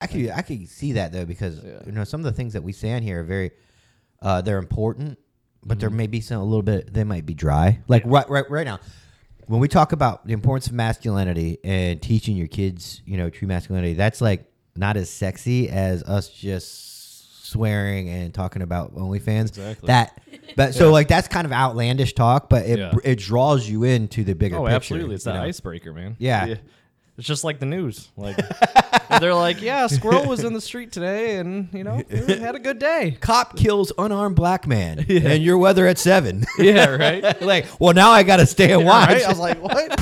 I could I could see that though because Yeah. you know some of the things that we say on here are very uh, they're important, but Mm-hmm. there may be some a little bit they might be dry. Like right right right now, when we talk about the importance of masculinity and teaching your kids, you know, true masculinity, that's like not as sexy as us just swearing and talking about OnlyFans. Exactly. That, but so like that's kind of outlandish talk, but it Yeah. it draws you into the bigger. Oh, picture, absolutely. It's that know? icebreaker, man. Yeah. It's just like the news. Like they're like, yeah, squirrel was in the street today, and you know, had a good day. Cop kills unarmed black man, and your weather at seven. Yeah, right. like, well, now I got to stay and watch. Right? I was like, what?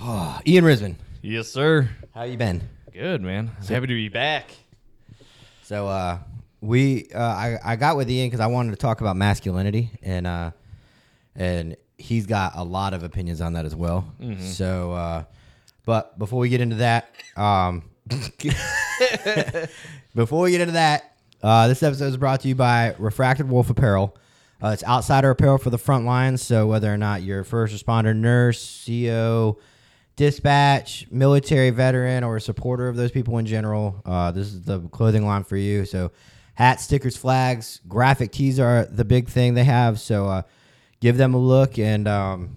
Oh, Ian Risman, yes, sir. how you been? Good, man. So, Happy to be back. So, uh, we, uh, I, I got with Ian because I wanted to talk about masculinity, and uh, and he's got a lot of opinions on that as well. So, uh, but before we get into that, um, before we get into that, uh, this episode is brought to you by Refracted Wolf Apparel. Uh, it's outsider apparel for the front lines. So whether or not you're a first responder, nurse, CO, dispatch, military veteran, or a supporter of those people in general, uh, this is the clothing line for you. So hats, stickers, flags, graphic tees are the big thing they have. So uh, give them a look and um,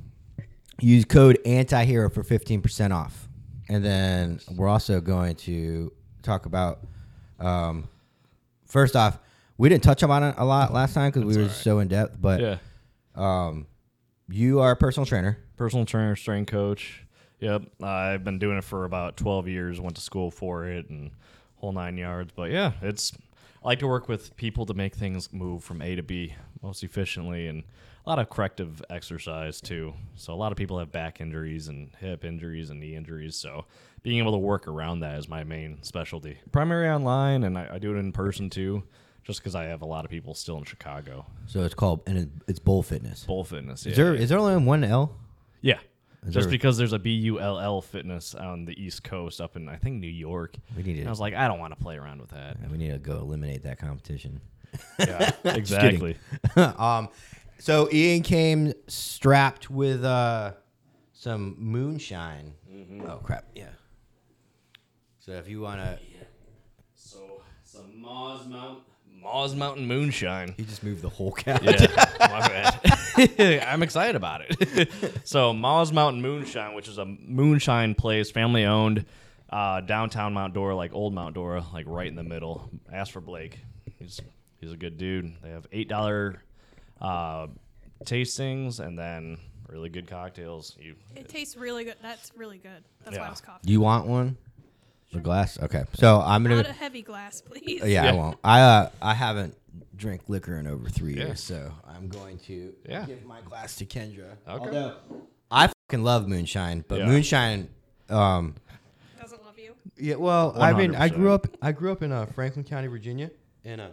use code antihero for 15% off. And then we're also going to talk about um, first off, we didn't touch on it a lot last time because we were so in depth. But Yeah. um, you are a personal trainer. Personal trainer, strength coach. Yep. I've been doing it for about 12 years. Went to school for it and whole nine yards. But yeah, it's I like to work with people to make things move from A to B most efficiently and a lot of corrective exercise too. So a lot of people have back injuries and hip injuries and knee injuries. So being able to work around that is my main specialty. Primary online and I, I do it in person too, just because I have a lot of people still in Chicago. So it's called and it's Bulfitness. Bull Fitness. Is yeah, there yeah. is there only one L? Yeah. Is Just there- because there's a B U L L fitness on the East Coast up in I think New York. We need And to- I was like, I don't want to play around with that. We need to go eliminate that competition. Yeah, exactly. um, so Ian came strapped with uh, some moonshine. Oh crap! Yeah. So if you wanna, So some Moz Mount Moz Mountain moonshine. he just moved the whole couch. Yeah, my bad. I'm excited about it. so Moz Mountain Moonshine, which is a moonshine place, family owned, uh, downtown Mount Dora, like old Mount Dora, like right in the middle. Ask for Blake. He's he's a good dude. They have eight dollar uh, tastings and then really good cocktails. You It tastes really good. That's really good. That's why Yeah. I was coughing. Do you want one? A glass? Okay. So I'm gonna. Not a heavy glass, please. Yeah, I Yeah. won't. I uh, I haven't drank liquor in over three Yeah. years, so I'm going to Yeah. give my glass to Kendra. Okay. Although I fucking love moonshine, but Yeah. moonshine. Um, Doesn't love you. Yeah, well, I mean, I grew 100%. up. I grew up in uh, Franklin County, Virginia, and uh,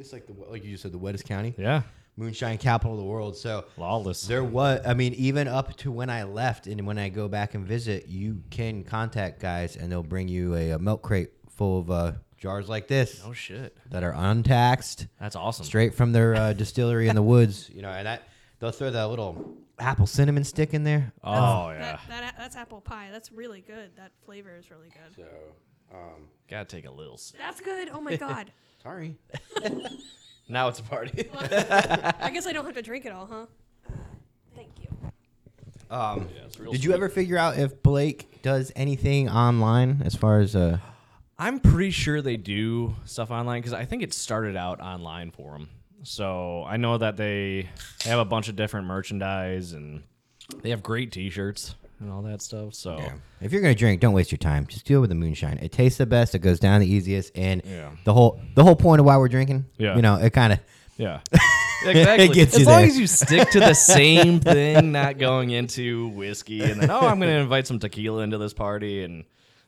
it's like the like you just said, the wettest county, yeah, moonshine capital of the world. So lawless. there was, I mean, even up to when I left, and when I go back and visit, you can contact guys, and they'll bring you a, a milk crate full of uh, jars like this oh shit, that are untaxed, that's awesome. straight from their uh, distillery in the woods. You know, and that they'll throw that little apple cinnamon stick in there. Oh yeah, That, that that's apple pie. That's really good. That flavor is really good. So, um, gotta take a little. Sip. That's good. Oh my god. Sorry. Now it's a party. I guess I don't have to drink it all, huh? Thank you. Um, Yeah, it's real Did you sweet. ever figure out if Blake does anything online as far as uh? I'm pretty sure they do stuff online because I think it started out online for them. So I know that they have a bunch of different merchandise and they have great T-shirts and all that stuff. So Yeah. If you're gonna drink, don't waste your time. Just deal with the moonshine. It tastes the best. It goes down the easiest, and Yeah. the whole the whole point of why we're drinking. Yeah. You know, it kind of yeah, exactly. gets as long there. as you stick to the same thing, not going into whiskey and then oh, I'm going to invite some tequila into this party and.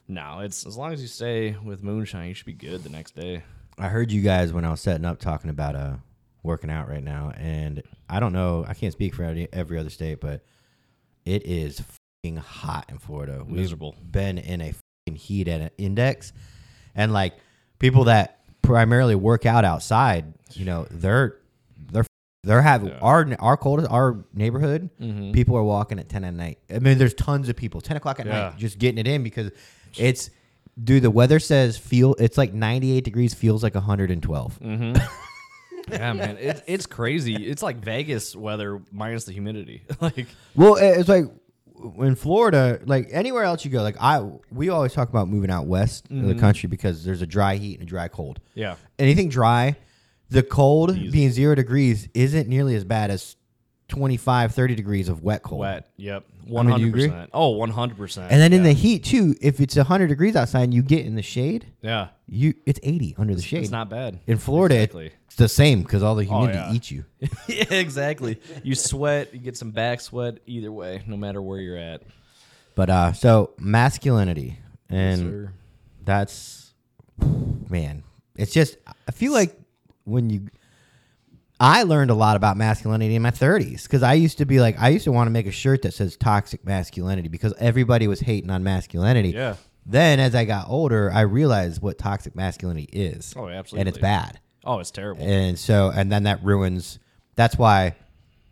No, it's as long as you stay with moonshine, you should be good the next day. I heard you guys when I was setting up talking about uh working out right now, and I don't know. I can't speak for every, every other state, but it is hot in Florida. We've Miserable. been in a fucking heat at an index, and like people that primarily work out outside, you know, they're they're They're having Yeah. our our coldest our neighborhood. Mhm. People are walking at ten at night. I mean, there's tons of people. Ten o'clock at Yeah. night, just getting it in because it's. Dude, the weather says feel it's like 98 degrees, feels like 112. Mm-hmm. yeah, man, it's it's crazy. It's like Vegas weather minus the humidity. like, Well, it's like in Florida, like anywhere else you go, like I we always talk about moving out west of the mm-hmm. country because there's a dry heat and a dry cold. yeah, Anything dry, the cold being 0 degrees isn't nearly as bad as 25 30 degrees of wet cold. wet. Yep, one mean, do you hundred agree? percent. Oh, one hundred percent. And then in the heat too, if it's 100 degrees outside and you get in the shade, yeah, you it's 80 under the shade. it's not bad. in Florida, it- exactly. it's the same because all the humidity yeah. eats you. yeah, exactly. You sweat, you get some back sweat. Either way, no matter where you're at. But uh, so masculinity, and Sir. that's man. It's just I feel like when you, I learned a lot about masculinity in my 30s because I used to be like I used to want to make a shirt that says toxic masculinity because everybody was hating on masculinity. Yeah. Then as I got older, I realized what toxic masculinity is. Oh, absolutely. And it's bad. Oh, it's terrible. And so, and then that ruins. That's why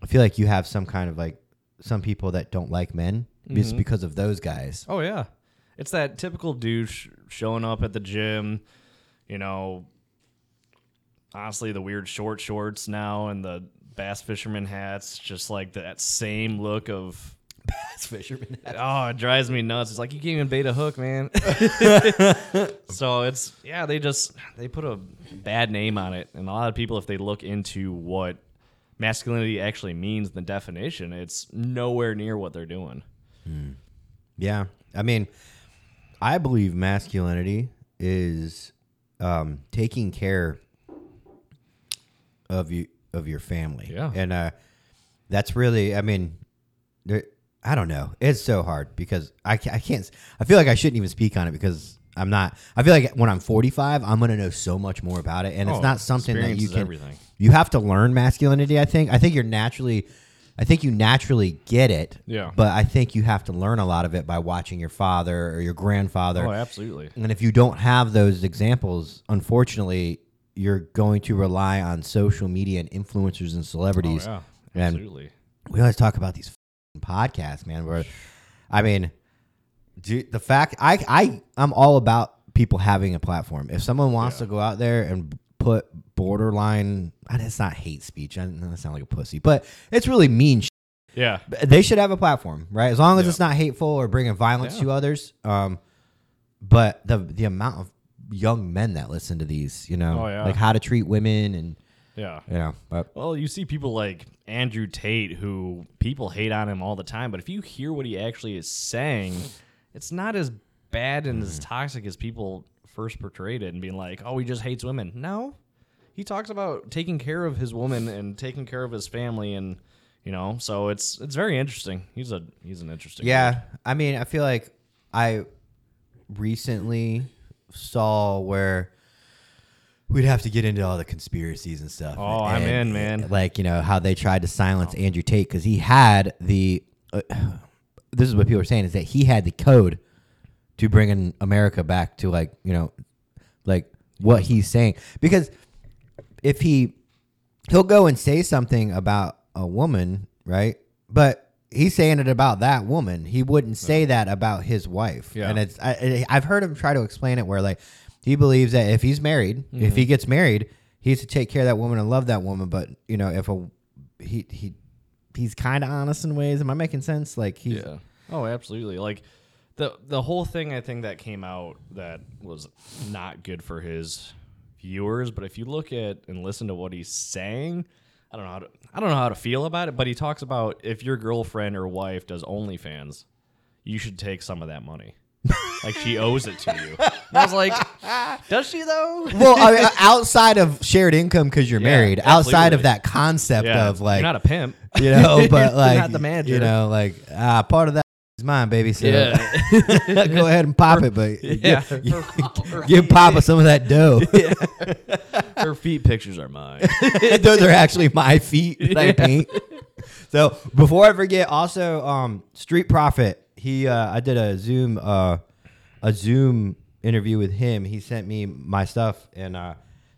I feel like you have some kind of like some people that don't like men just mm-hmm. because of those guys. Oh yeah, it's that typical douche showing up at the gym. You know, honestly, the weird short shorts now and the bass fisherman hats, just like that same look of. Bass fisherman. Oh, it drives me nuts. It's like you can't even bait a hook, man. so it's yeah, they just they put a bad name on it, and a lot of people, if they look into what masculinity actually means, the definition, it's nowhere near what they're doing. Yeah, I mean, I believe masculinity is um, taking care of you of your family. Yeah. and uh, that's really, I mean, there, I don't know. It's so hard because I, I can't. I feel like I shouldn't even speak on it because I'm not. I feel like when I'm 45, I'm gonna know so much more about it, and it's Oh, not something that you can. everything. You have to learn masculinity. I think. I think you're naturally. I think you naturally get it. Yeah. But I think you have to learn a lot of it by watching your father or your grandfather. Oh, absolutely. And if you don't have those examples, unfortunately, you're going to rely on social media and influencers and celebrities. Oh, yeah, And absolutely. we always talk about these podcasts, man. Where, I mean, dude, the fact I I I'm all about people having a platform. If someone wants Yeah. to go out there and put borderline, it's not hate speech. I I sound like a pussy, but it's really mean. Shit. Yeah. They should have a platform, right? As long as Yeah. it's not hateful or bringing violence to others. Um, but the the amount of young men that listen to these, you know, Oh, yeah. like how to treat women and Yeah. you know, but Well, you see people like Andrew Tate who people hate on him all the time, but if you hear what he actually is saying, it's not as bad and Mm-hmm. as toxic as people first portrayed it and being like, "Oh, he just hates women." No. He talks about taking care of his woman and taking care of his family and you know, so it's it's very interesting. He's a he's an interesting Yeah, I mean, I feel like I recently saw where we'd have to get into all the conspiracies and stuff. Oh, I'm in, man. Like you know how they tried to silence Andrew Tate because he had the. Uh, this is what people are saying is that he had the code to bringing America back to like you know, like what he's saying because if he he'll go and say something about a woman, right? But he's saying it about that woman. He wouldn't say that about his wife. Yeah. And it's I, I've heard him try to explain it where like he believes that if he's married, Mm-hmm. if he gets married, he's to take care of that woman and love that woman. But you know, if a he he he's kind of honest in ways. Am I making sense? Like he's Yeah. Oh, absolutely. Like the the whole thing I think that came out that was not good for his viewers, but if you look at and listen to what he's saying, I don't know how to I don't know how to feel about it, but he talks about if your girlfriend or wife does OnlyFans, you should take some of that money. like she owes it to you. And I was like, does she though? well, I mean, outside of shared income because you're Yeah, married, outside of absolutely. that concept Yeah, of like you're not a pimp. you know, but like not the manager. you know, like ah, part of that is mine, baby. So Yeah. go ahead and pop it, but Yeah. give, give Papa some of that dough. Her feet pictures are mine. Those are actually my feet that I paint. So before I forget, also um, Street Profit. He uh, I did a Zoom uh, a Zoom interview with him. He sent me my stuff, and uh,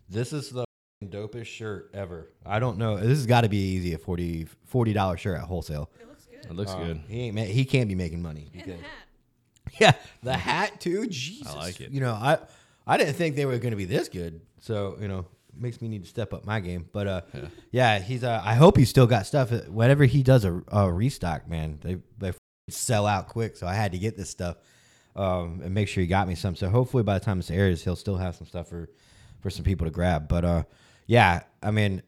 this is the dopest shirt ever. I don't know. This has got to be easy a 40 dollar shirt at wholesale. It looks good. It looks Um, good. He ain't. ma- He can't be making money. And the because- hat. Yeah, the hat too. Jesus, I like it. You know, I I didn't think they were going to be this good. So you know, makes me need to step up my game. But uh, yeah, he's. Uh, I hope he's still got stuff. Uh, Whenever he does a, a restock, man, they they sell out quick. So I had to get this stuff um, and make sure he got me some. So hopefully by the time this airs, he'll still have some stuff for for some people to grab. But uh, yeah, I mean,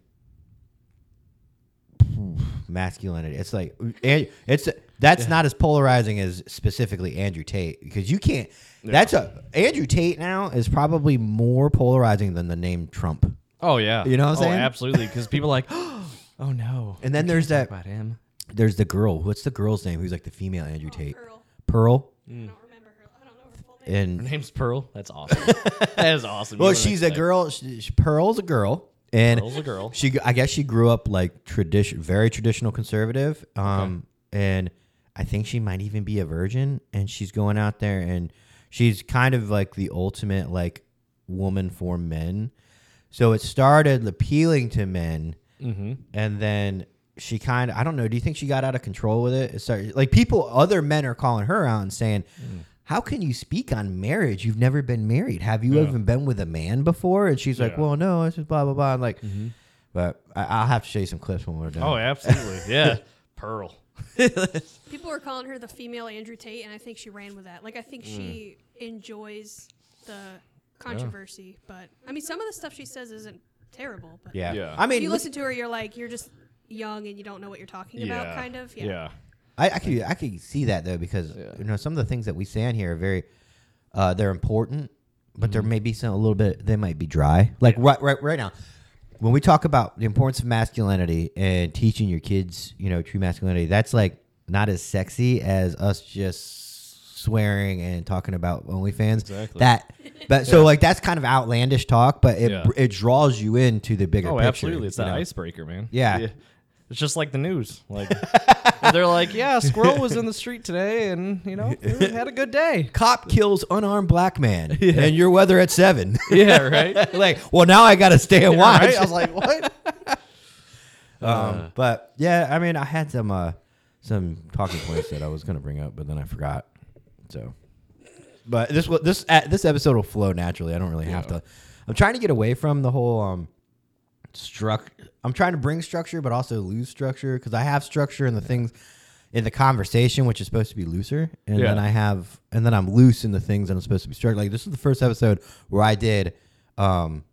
masculinity. It's like it's that's not as polarizing as specifically Andrew Tate because you can't. That's a Andrew Tate now is probably more polarizing than the name Trump. Oh yeah. You know what I'm oh, saying? absolutely. Because people are like, oh no. And then there's that- about him. There's the girl. What's the girl's name? Who's like the female Andrew Oh, Tate? Pearl. Pearl. I don't remember her. I don't know her full name. Her name's Pearl. That's awesome. that is awesome. well, she's a girl. She, she- Pearl's a girl, and Pearl's a girl. She, I guess, she grew up like tradition, very traditional conservative. Um, and I think she might even be a virgin. And she's going out there, and she's kind of like the ultimate like woman for men. So it started appealing to men, Mm-hmm. and then she kind of I don't know. Do you think she got out of control with it? It started like people, other men are calling her out and saying. How can you speak on marriage? You've never been married. Have you Yeah. even been with a man before? And she's like, Yeah. "Well, no, it's just blah blah blah." I'm like, but I, I'll have to show you some clips when we're done. Oh, absolutely. Yeah. Pearl. People were calling her the female Andrew Tate, and I think she ran with that. Like, I think she enjoys the controversy, but I mean, some of the stuff she says isn't terrible. But yeah. Yeah. I mean, if you listen to her, you're like, you're just young and you don't know what you're talking Yeah. about, kind of. Yeah. Yeah. I, I could I could see that though because Yeah. you know some of the things that we say on here are very, uh, they're important, but there may be some a little bit they might be dry. Like right right right now, when we talk about the importance of masculinity and teaching your kids, you know, true masculinity, that's like not as sexy as us just swearing and talking about OnlyFans. Exactly. That, but so like that's kind of outlandish talk, but it Yeah. it draws you into the bigger Oh, picture. absolutely. It's that know? icebreaker, man. Yeah. It's just like the news. Like they're like, yeah, squirrel was in the street today, and you know, had a good day. Cop kills unarmed black man, and your weather at seven. Yeah, right. like, well, now I got to stay and watch. right? I was like, what? um, but yeah, I mean, I had some uh, some talking points that I was gonna bring up, but then I forgot. So, but this will this uh, this episode will flow naturally. I don't really have Yeah. to. I'm trying to get away from the whole um struct. I'm trying to bring structure, but also lose structure because I have structure in the things in the conversation, which is supposed to be looser, and then I have, and then I'm loose in the things that I'm supposed to be structured. Like this is the first episode where I did um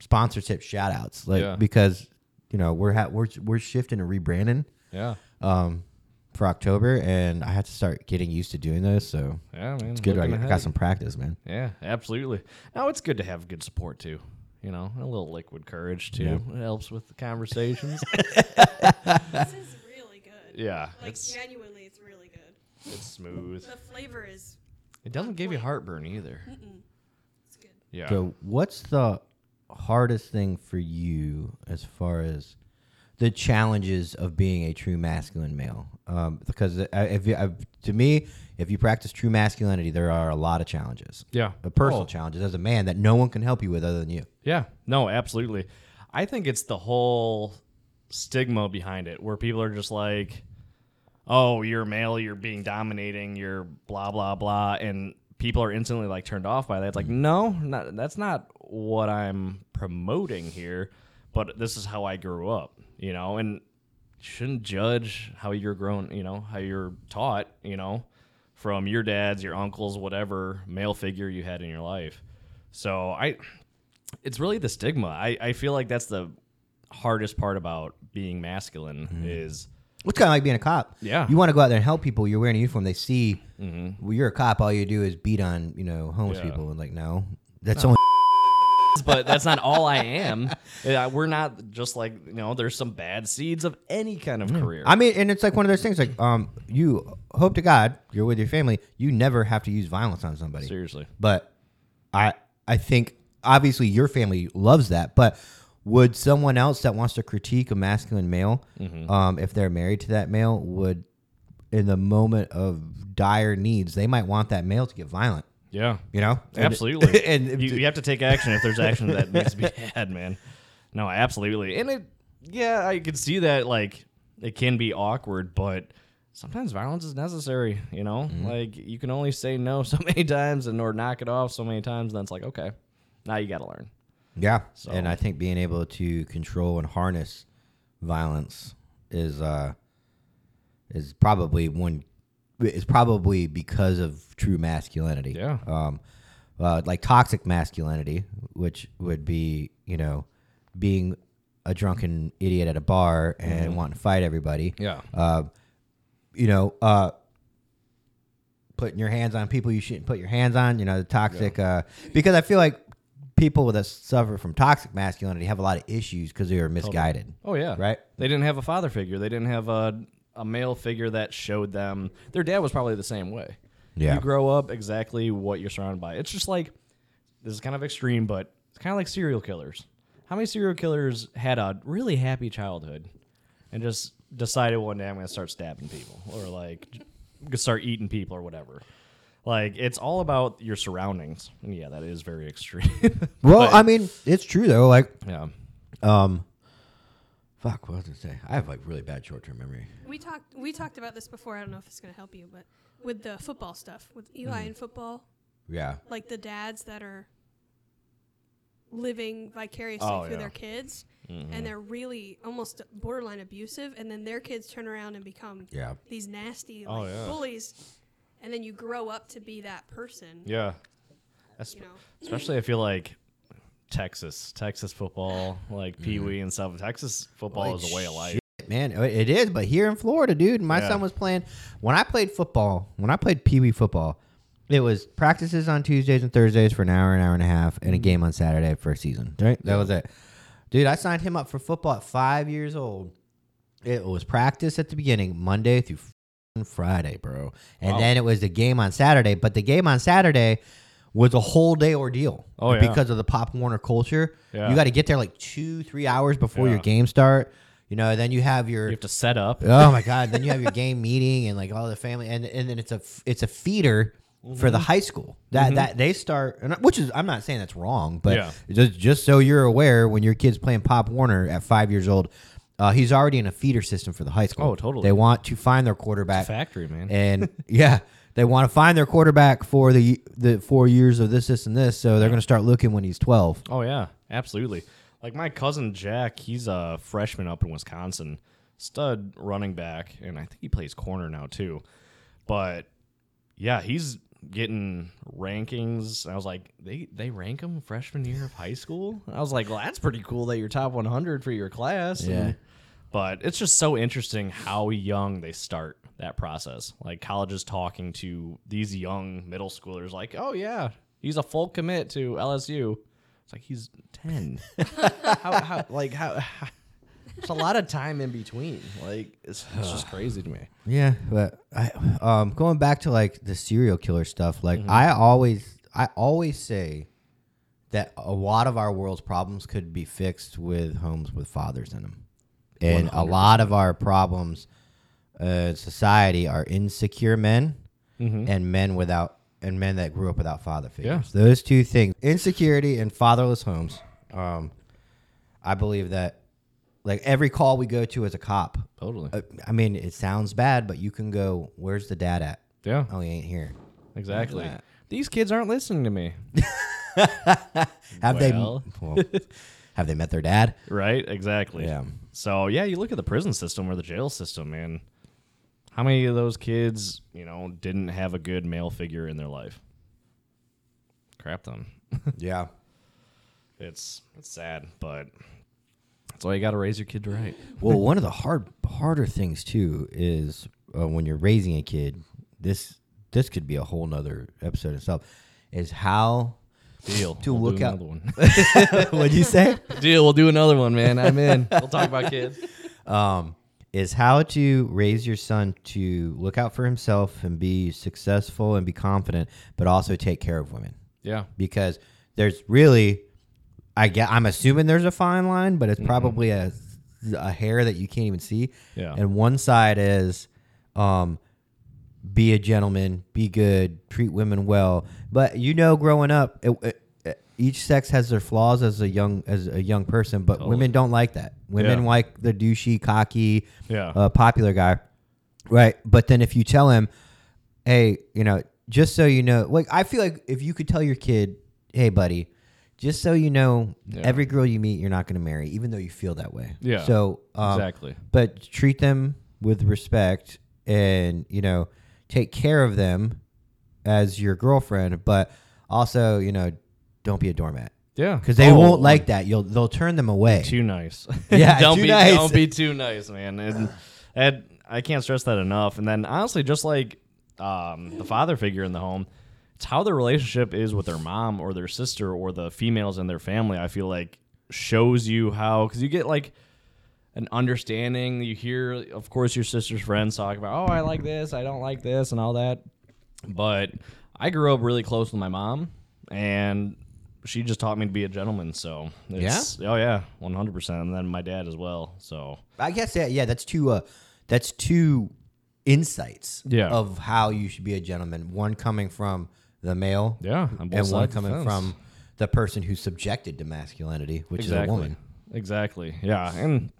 sponsorship shout outs, like Yeah. because you know we're ha- we're we're shifting and rebranding Yeah. um for October, and I had to start getting used to doing this. So Yeah, man. it's good. I, I got some practice, man. Yeah, absolutely. Now it's good to have good support too. You know, a little liquid courage too. It helps with the conversations. This is really good. yeah, Like, it's genuinely, it's really good. it's smooth. The flavor is It doesn't give you heartburn either. it's good. Yeah. So, what's the hardest thing for you as far as the challenges of being a true masculine male? Um, because if you, to me, if you practice true masculinity, there are a lot of challenges, Yeah. uh, personal Oh. challenges as a man that no one can help you with other than you. Yeah, no, absolutely. I think it's the whole stigma behind it where people are just like, oh, you're male, you're being dominating, you're blah, blah, blah. And people are instantly like turned off by that. It's like, no, not, that's not what I'm promoting here, but this is how I grew up, you know? And shouldn't judge how you're grown, you know, how you're taught, you know, from your dads, your uncles, whatever male figure you had in your life. So I, it's really the stigma. I, I feel like that's the hardest part about being masculine is It's kind of like being a cop. Yeah. You want to go out there and help people. You're wearing a uniform. They see, well, you're a cop. All you do is beat on, you know, homeless Mm-hmm. Yeah. people. And like, no, that's only. But that's not all I am. Uh, We're not just like you know. There's some bad seeds of any kind of career. I mean, and it's like one of those things. Like, um, you hope to God you're with your family. You never have to use violence on somebody. Seriously, But I, I think obviously your family loves that. But would someone else that wants to critique a masculine male, Mm-hmm. um, if they're married to that male, would in the moment of dire needs, they might want that male to get violent. Yeah, You know, And- absolutely. and you, you have to take action if there's action that needs to be had, man. No, absolutely. And it yeah, I can see that like it can be awkward, but sometimes violence is necessary, you know? Like you can only say no so many times and or knock it off so many times, and then it's like, okay, now you gotta learn. Yeah, So- and I think being able to control and harness violence is uh is probably one is probably because of true masculinity. Yeah. Um, uh, like toxic masculinity, which would be you know being a drunken idiot at a bar and wanting to fight everybody. Yeah. Uh, you know, uh, putting your hands on people you shouldn't put your hands on. You know, the toxic. Uh, because I feel like people that suffer from toxic masculinity have a lot of issues because they were misguided. Oh yeah. Right. They didn't have a father figure. They didn't have a a male figure that showed them. Their dad was probably the same way. Yeah. You grow up exactly what you're surrounded by. It's just like this is kind of extreme, but it's kind of like serial killers. How many serial killers had a really happy childhood and just decided one day I'm going to start stabbing people or like start eating people or whatever? Like it's all about your surroundings. And yeah, that is very extreme. Well, But- I mean, it's true though. Like, yeah. um, fuck, what was I gonna say? I have like really bad short term memory. We talked we talked about this before. I don't know if it's going to help you, but with the football stuff, with Eli Mm-hmm. and football, Yeah. like the dads that are living vicariously Oh, through yeah. their kids and they're really almost borderline abusive and then their kids turn around and become Yeah. these nasty Oh, yeah. bullies and then you grow up to be that person Yeah. That's you know especially I feel like Texas, Texas football, like Pee mm-hmm. Wee and stuff. Texas football Like, is a way of life. shit, man. It is, but here in Florida, dude, my Yeah. son was playing. When I played football, when I played Pee Wee football, it was practices on Tuesdays and Thursdays for an hour, an hour and a half, and a mm-hmm. game on Saturday for a season. Right? That was it. Dude, I signed him up for football at five years old. It was practice at the beginning, Monday through Friday, bro. And Wow. then it was the game on Saturday. But the game on Saturday was a whole day ordeal. Oh, yeah. Because of the Pop Warner culture. Yeah. You got to get there like two, three hours before your game start. You know, then you have your You have to set up. oh my god, then you have your game meeting and like all the family, and and then it's a it's a feeder for Mm-hmm. the high school that that they start, which is I'm not saying that's wrong, but Yeah. just just so you're aware, when your kid's playing Pop Warner at five years old, uh, he's already in a feeder system for the high school. Oh, totally. They want to find their quarterback, Factory, man. and yeah. They want to find their quarterback for the the four years of this, this, and this. So they're going to start looking when he's twelve. Oh yeah, absolutely. Like my cousin Jack, he's a freshman up in Wisconsin, stud running back, and I think he plays corner now too. But yeah, he's getting rankings. I was like, they they rank him freshman year of high school. I was like, well, that's pretty cool that you're top 100 for your class. Yeah. And- but it's just so interesting how young they start that process. Like colleges talking to these young middle schoolers, like, oh yeah, he's a full commit to LSU. It's like he's ten. how, how, like how, how? There's a lot of time in between. Like it's, it's just crazy to me. Yeah, but I um going back to like the serial killer stuff, like Mm-hmm. I always I always say that a lot of our world's problems could be fixed with homes with fathers in them. And a lot of our problems uh, in society are insecure men Mm-hmm. and men without and men that grew up without father figures. Those two things, insecurity and fatherless homes. Um I believe that like every call we go to as a cop, Totally. uh, I mean, it sounds bad, but you can go, "Where's the dad at?" yeah. Oh, he ain't here. Exactly. These kids aren't listening to me. Have Well. they? Well, have they met their dad? Right? Exactly. Yeah. So yeah, you look at the prison system or the jail system, man. How many of those kids, you know, didn't have a good male figure in their life? Crap them. Yeah. It's it's sad, but that's why you got to raise your kid right. Well, one of the hard, harder things too is uh, when you're raising a kid. This this could be a whole nother episode itself. Is how Deal. To We'll look do out- another one. what'd you say? Deal. We'll do another one, man. I'm in. We'll talk about kids. um, is how to raise your son to look out for himself and be successful and be confident, but also take care of women. Yeah. because there's really I get I'm assuming there's a fine line, but it's probably a a hair that you can't even see. Yeah. And one side is um be a gentleman, be good, treat women well. But you know growing up it, it- each sex has their flaws as a young as a young person, but Totally. women don't like that. Women Yeah. like the douchey, cocky, Yeah. uh, popular guy, right? But then if you tell him, hey, you know, just so you know, like I feel like if you could tell your kid, hey, buddy, just so you know, Yeah. every girl you meet, you're not going to marry, even though you feel that way. Yeah. So um, exactly. but treat them with respect and you know take care of them as your girlfriend but also you know don't be a doormat Yeah. because they Oh, won't like that you'll they'll turn them away too nice. Yeah, don't too be nice. don't be too nice, man. And, and I can't stress that enough. And then honestly, just like um, the father figure in the home, it's how their relationship is with their mom or their sister or the females in their family. I feel like shows you how because you get like an understanding. You hear, of course, your sister's friends talk about, oh, I like this, I don't like this, and all that. But I grew up really close with my mom, and she just taught me to be a gentleman. So it's, oh yeah, one hundred percent. And then my dad as well. So i guess that yeah that's two uh that's two insights Yeah. of how you should be a gentleman one coming from the male yeah, on and one sides of the coming from the person who's subjected to masculinity which exactly, is a woman exactly. Yeah, and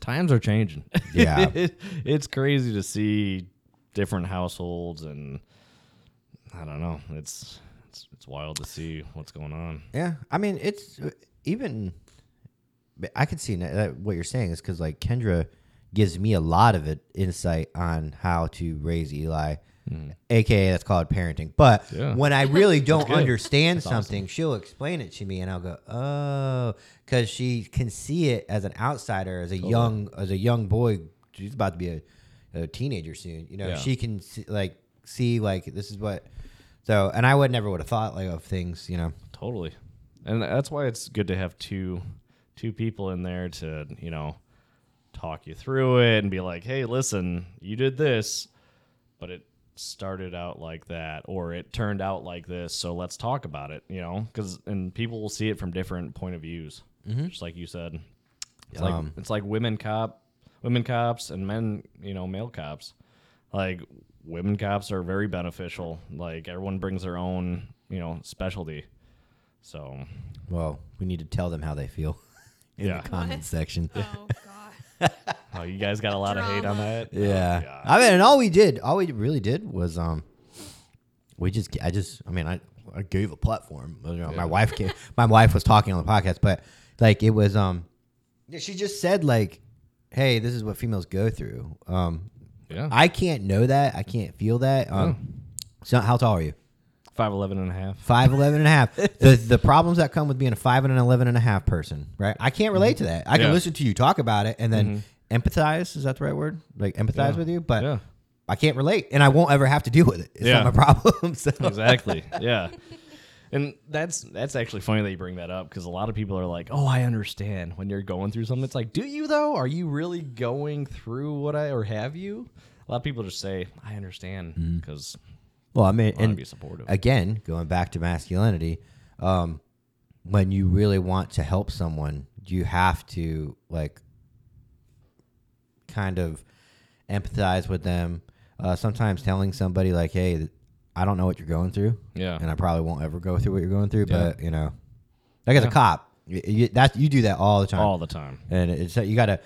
times are changing. Yeah. It- it's crazy to see different households, and I don't know. It's it's it's wild to see what's going on. Yeah, I mean, it's even. I could see that- what you're saying is because like Kendra gives me a lot of it insight on how to raise Eli, Mm-hmm. aka that's called parenting. But Yeah. when I really don't understand That's awesome. something, she'll explain it to me, and I'll go, "Oh," because she can see it as an outsider, as a young as a young boy. She's about to be a, a teenager soon. You know, Yeah. she can see, like see like this is what. So, and I would never would have thought like of things, you know. Totally, and that's why it's good to have two two people in there to you know talk you through it and be like, hey, listen, you did this, but it started out like that, or it turned out like this, so let's talk about it. You know, because and people will see it from different point of views, just like you said. It's like Um, it's like women cop, women cops, and men, you know, male cops. Like women cops are very beneficial. Like everyone brings their own, you know, specialty. So Well, we need to tell them how they feel in Yeah. the comment section. Oh god. Oh, you guys got a lot of hate on that. Yeah. Oh, I mean, and all we did, all we really did was um we just I just I mean, I I gave a platform. You know, My wife came my wife was talking on the podcast, but like it was um yeah, she just said like hey, this is what females go through. Um yeah. I can't know that. I can't feel that. Um so how tall are you? Five eleven and a half. Five eleven and a half. the the problems that come with being a five and an eleven and a half person, right? I can't relate to that. I can Yeah. listen to you talk about it and then empathize. Is that the right word? Like empathize Yeah. with you, but Yeah. I can't relate, and I won't ever have to deal with it. It's Yeah. not my problem. So. exactly. Yeah. And that's that's actually funny that you bring that up because a lot of people are like, "Oh, I understand when you're going through something." It's like, "Do you though? Are you really going through what I or have you?" A lot of people just say, "I understand" because Well, I mean, I and be supportive. again, going back to masculinity, um, when you really want to help someone, you have to like kind of empathize with them. Uh, sometimes telling somebody like, "Hey, I don't know what you're going through, yeah. and I probably won't ever go through what you're going through." Yeah. But you know, like as a cop, you, that you do that all the time. All the time. and it's you gotta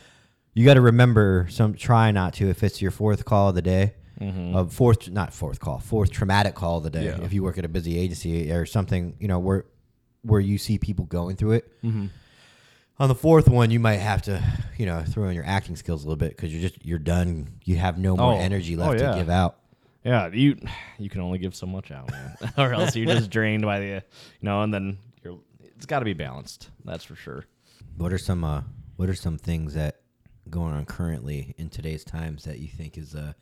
you gotta remember some try not to if it's your fourth call of the day Mm-hmm. fourth not fourth call fourth traumatic call of the day Yeah. if you work at a busy agency or something you know where where you see people going through it Mm-hmm. On the fourth one you might have to you know throw in your acting skills a little bit because you're just you're done you have no more Oh. energy Oh, left yeah. to give out Yeah, you you can only give so much out, man, or else you're just drained by the, you know, and then you're. It's got to be balanced. That's for sure. what are some uh what are some things that going on currently in today's times that you think is uh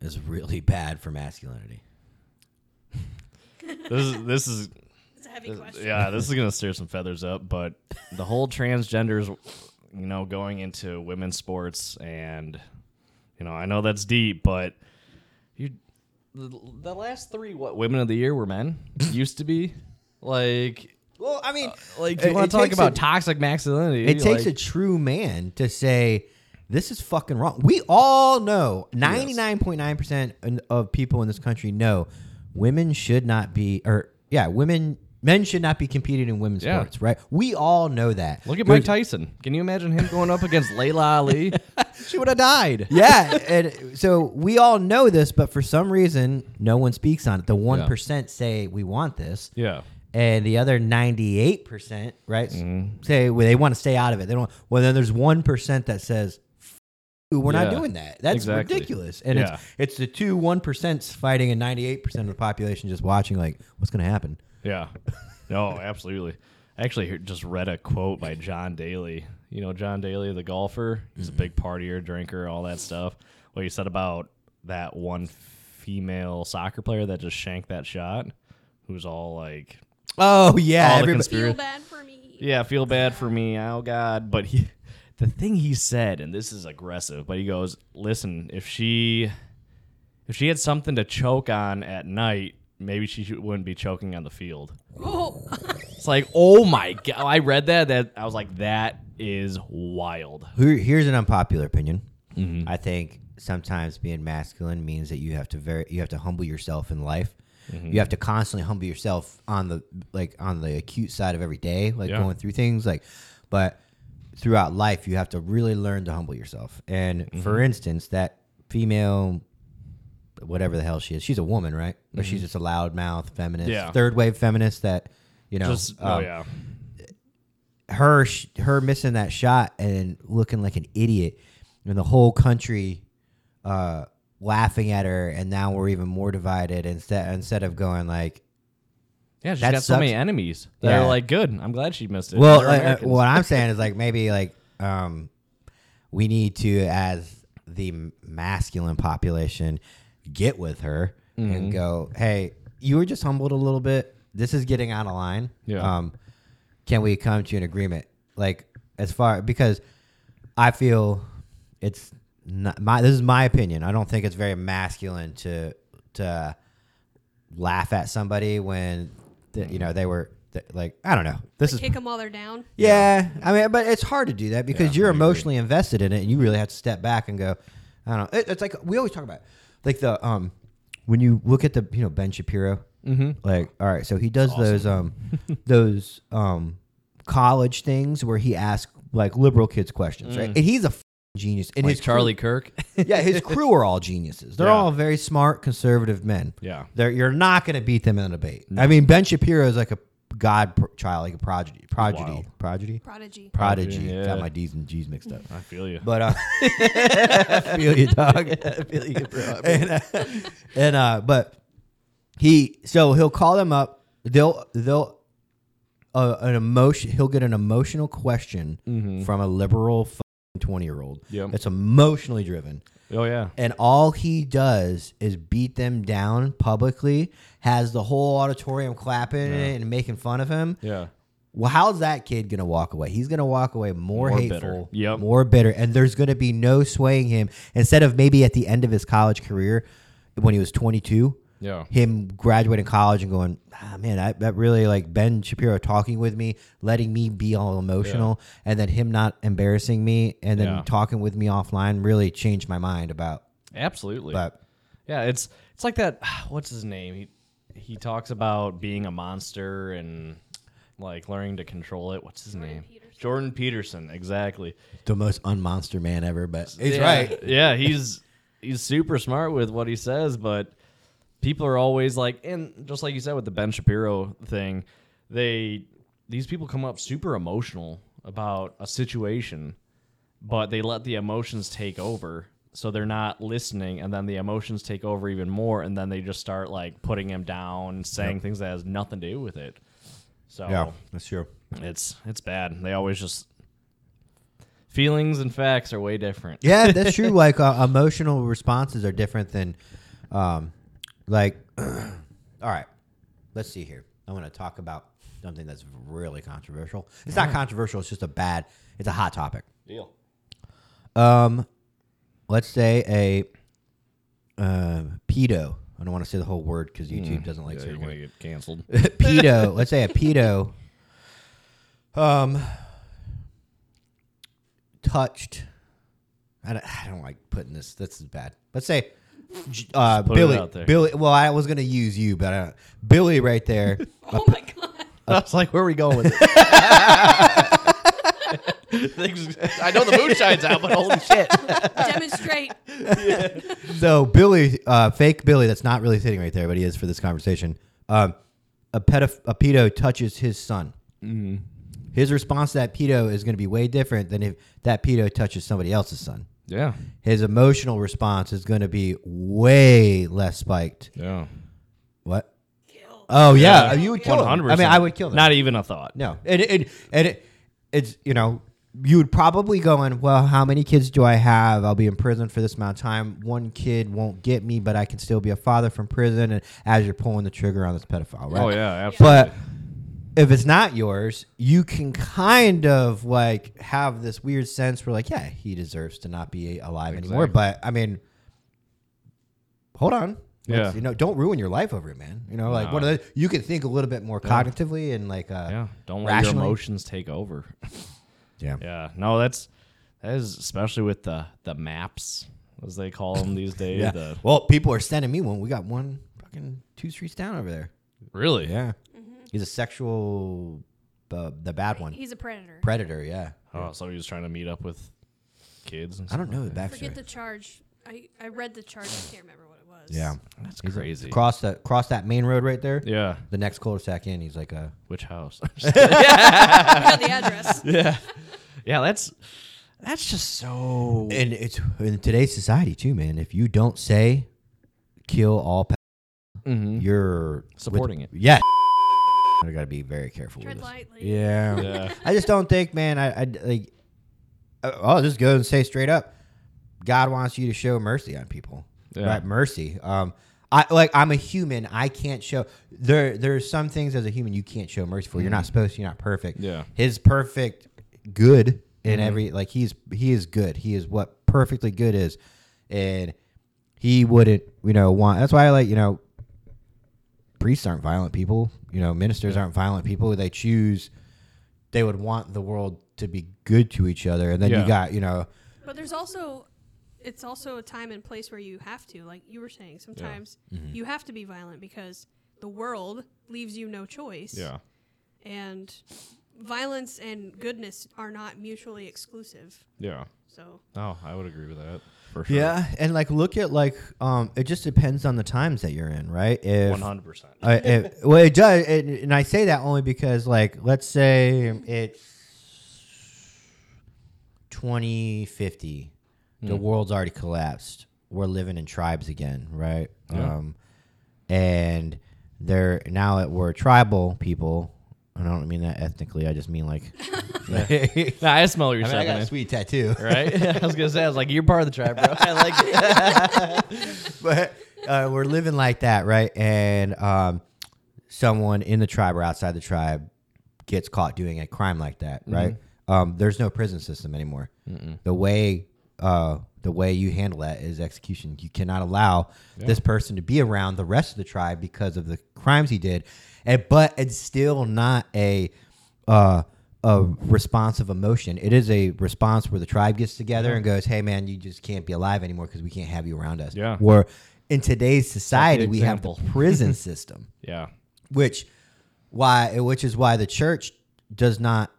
is really bad for masculinity This is this is It's a question. yeah, this is gonna stir some feathers up. But the whole transgenders, you know, going into women's sports, and you know, I know that's deep, but you, the, the last three what women of the year were men used to be like. well i mean uh, Like It- you want to talk about a- toxic masculinity? It takes a true man to say this is fucking wrong. We all know, ninety nine point nine percent of people in this country know women should not be, or yeah, women men should not be competing in women's Yeah. sports, right? We all know that. Look at Mike Tyson. Can you imagine him going up against Laila Ali? she would have died. yeah, and so we all know this, but for some reason, no one speaks on it. The one say we want this, Yeah. and the other ninety-eight percent, right, s- Mm-hmm. say well, they want to stay out of it. They don't. Well, then there's one percent that says. "F- you, We're not Yeah, doing that. That's exactly. ridiculous. And Yeah. it's it's the two one percents fighting and ninety eight percent of the population just watching. Like, what's going to happen? Yeah. No, absolutely. I actually just read a quote by John Daly. You know John Daly, the golfer. He's a big mm-hmm. partier, drinker, all that stuff. What he said about that one female soccer player that just shanked that shot, who's all like, Oh yeah, everybody- conspiracy- Feel bad for me. "Yeah, feel bad for me, oh God." But he, the thing he said, and this is aggressive, but he goes, "Listen, if she, if she had something to choke on at night." Maybe she should- wouldn't be choking on the field. Oh, It's like, oh my god! I read that. That I was like, that is wild. Here, here's an unpopular opinion. Mm-hmm. I think sometimes being masculine means that you have to very you have to humble yourself in life. Mm-hmm. You have to constantly humble yourself on the like on the acute side of every day, like Yeah. going through things like. But throughout life, you have to really learn to humble yourself. And Mm-hmm. for instance, that female, whatever the hell she is, she's a woman, right? Or she's just a loudmouth feminist, Mm-hmm. Yeah. third wave feminist that you know. Just oh um, yeah, her sh- her missing that shot and looking like an idiot and the whole country uh laughing at her and now we're even more divided instead instead of going like yeah. She's That got so many enemies. that Yeah. are like, good. I'm glad she missed it. well They're uh, uh, Americans. what i'm saying is like maybe like um we need to as the masculine population get with her Mm-hmm. and go hey you were just humbled a little bit this is getting out of line Yeah. um can we come to an agreement like as far because i feel it's not my this is my opinion i don't think it's very masculine to to laugh at somebody when the, you know they were th- like i don't know this is kick them while they're down. yeah, I mean, but it's hard to do that because Yeah, you're emotionally invested in it, and you really have to step back and go. I don't know. It, it's like we always talk about, like the um, when you look at the you know Ben Shapiro, Mhm. like all right, so he does those um, those um, college things where he asks like liberal kids questions, right? And he's a f- genius. And Mm. like his crew- Charlie Kirk. yeah, his crew are all geniuses. They're Yeah. all very smart, conservative men. Yeah. They're, you're not going to beat them in a debate. I mean, Ben Shapiro is like a god pr- child, like a prodigy, prodigy, wild. prodigy, Prodigy. prodigy. Prodigy, yeah. Got my D's and G's mixed up. I feel you. But uh, I feel you, dog. I feel you, bro. And, uh, and uh, but he, so he'll call them up. They'll they'll uh, an emotion. He'll get an emotional question from a liberal twenty year old. Yeah, it's emotionally driven. Oh yeah. And all he does is beat them down publicly, has the whole auditorium clapping and making fun of him. Yeah. Well, how's that kid gonna walk away? He's gonna walk away more, More hateful, bitter. Yep. more bitter, and there's gonna be no swaying him. Instead of maybe at the end of his college career, when he was 22, Yeah. him graduating college and going, ah, man, I, that really like Ben Shapiro talking with me, letting me be all emotional, and then him not embarrassing me, and then Yeah. talking with me offline really changed my mind about. Absolutely. But Yeah, it's it's like that. What's his name? He he talks about being a monster and like learning to control it. What's his name? Peterson. Jordan Peterson. Exactly. the most unmonster man ever, but he's Yeah, right. Yeah, he's he's super smart with what he says, but people are always like, and just like you said with the Ben Shapiro thing, they these people come up super emotional about a situation, but they let the emotions take over. So they're not listening, and then the emotions take over even more, and then they just start like putting him down, saying things that has nothing to do with it. So Yeah, that's true. it's it's bad. They always just feelings and facts are way different. Yeah, that's true. Like uh, emotional responses are different than, um, like, all right. Let's see here. I want to talk about something that's really controversial. It's not controversial. It's just a bad. It's a hot topic. Deal. Um, let's say a uh, pedo. I don't want to say the whole word because YouTube doesn't like Yeah, certain you're words. gonna get canceled. pedo. Let's say a pedo. Um, touched. I don't, I don't like putting this. This is bad. Let's say, j- uh, Billy. Billy. Well, I was gonna use you, but uh, Billy right there. Oh my god. I was like, where are we going with it? I know the moonshine's out, but holy shit. Demonstrate. So Billy, uh, fake Billy, that's not really sitting right there, but he is for this conversation. Um, a pedoph- a pedo touches his son. His response to that pedo is going to be way different than if that pedo touches somebody else's son. Yeah. His emotional response is going to be way less spiked. Yeah. What? Oh yeah, Yeah. you would kill him. 100%. I mean, I would kill them. Not even a thought. No, and and and it, it's you know you would probably go in. Well, how many kids do I have? I'll be in prison for this amount of time. One kid won't get me, but I can still be a father from prison. And as you're pulling the trigger on this pedophile, right? Oh, yeah, absolutely. But if it's not yours, you can kind of like have this weird sense where like, yeah, he deserves to not be alive anymore. But I mean, hold on. Let's- Yeah. you know, don't ruin your life over it, man. You know, like No. one of the you can think a little bit more cognitively and like uh yeah. Don't let rationally. your emotions take over. Yeah. Yeah, no, that's that is especially with the the maps as they call them these days. Yeah. The, Well, people are sending me one. We got one fucking two streets down over there. really? Yeah. He's a sexual, uh, the bad one. He's a predator. Predator, yeah. Oh, so he was trying to meet up with kids and I don't know like the that. backstory. Forget the charge. I, I read the charge. I can't remember what it was. yeah. That's He's a- crazy. Cross that cross that main road right there. yeah. The next cul-de-sac in, he's like a Which house? I got the address. yeah. Yeah, that's that's just so and it's in today's society too, man. If you don't say kill all pe- Mhm. you're with- Supporting it. Yeah. I got to be very careful Tread with this. lightly. Yeah. Yeah. I just don't think, man. I, I like. uh, I'll just go and say straight up, God wants you to show mercy on people. Yeah. Right, mercy. Um, I like. I'm a human. I can't show. There, there's some things as a human you can't show mercy for. You're not supposed. to. You're not perfect. Yeah. His perfect good in every like he's he is good. He is what perfectly good is, and he wouldn't you know want. That's why I like you know. Priests aren't violent people. You know, ministers aren't violent people. They choose they would want the world to be good to each other. And then Yeah. you got, you know, But there's also, it's also a time and place where you have to, like you were saying, sometimes Mm-hmm. you have to be violent because the world leaves you no choice. Yeah. And violence and goodness are not mutually exclusive. Yeah. So Oh, I would agree with that for sure. yeah. And like, look at like, um, it just depends on the times that you're in, right? If, One hundred percent. well, it does. It, and I say that only because, like, let's say it's 2050, the world's already collapsed. We're living in tribes again, right? Yeah. Um, and they're now that we're tribal people. I don't mean that ethnically. I just mean like. I, Nah, I smell your you're mean, I saying. got a sweet tattoo. right? I was gonna say, I was like, you're part of the tribe, bro. I like it. but uh, we're living like that, right? And um, someone in the tribe or outside the tribe gets caught doing a crime like that, right? Um, there's no prison system anymore. The way uh, the way you handle that is execution. You cannot allow this person to be around the rest of the tribe because of the crimes he did, and but it's still not a uh, a response of emotion. It is a response where the tribe gets together and goes, "Hey, man, you just can't be alive anymore because we can't have you around us." Yeah. Where in today's society we have the prison system, Yeah. which why which is why the church does not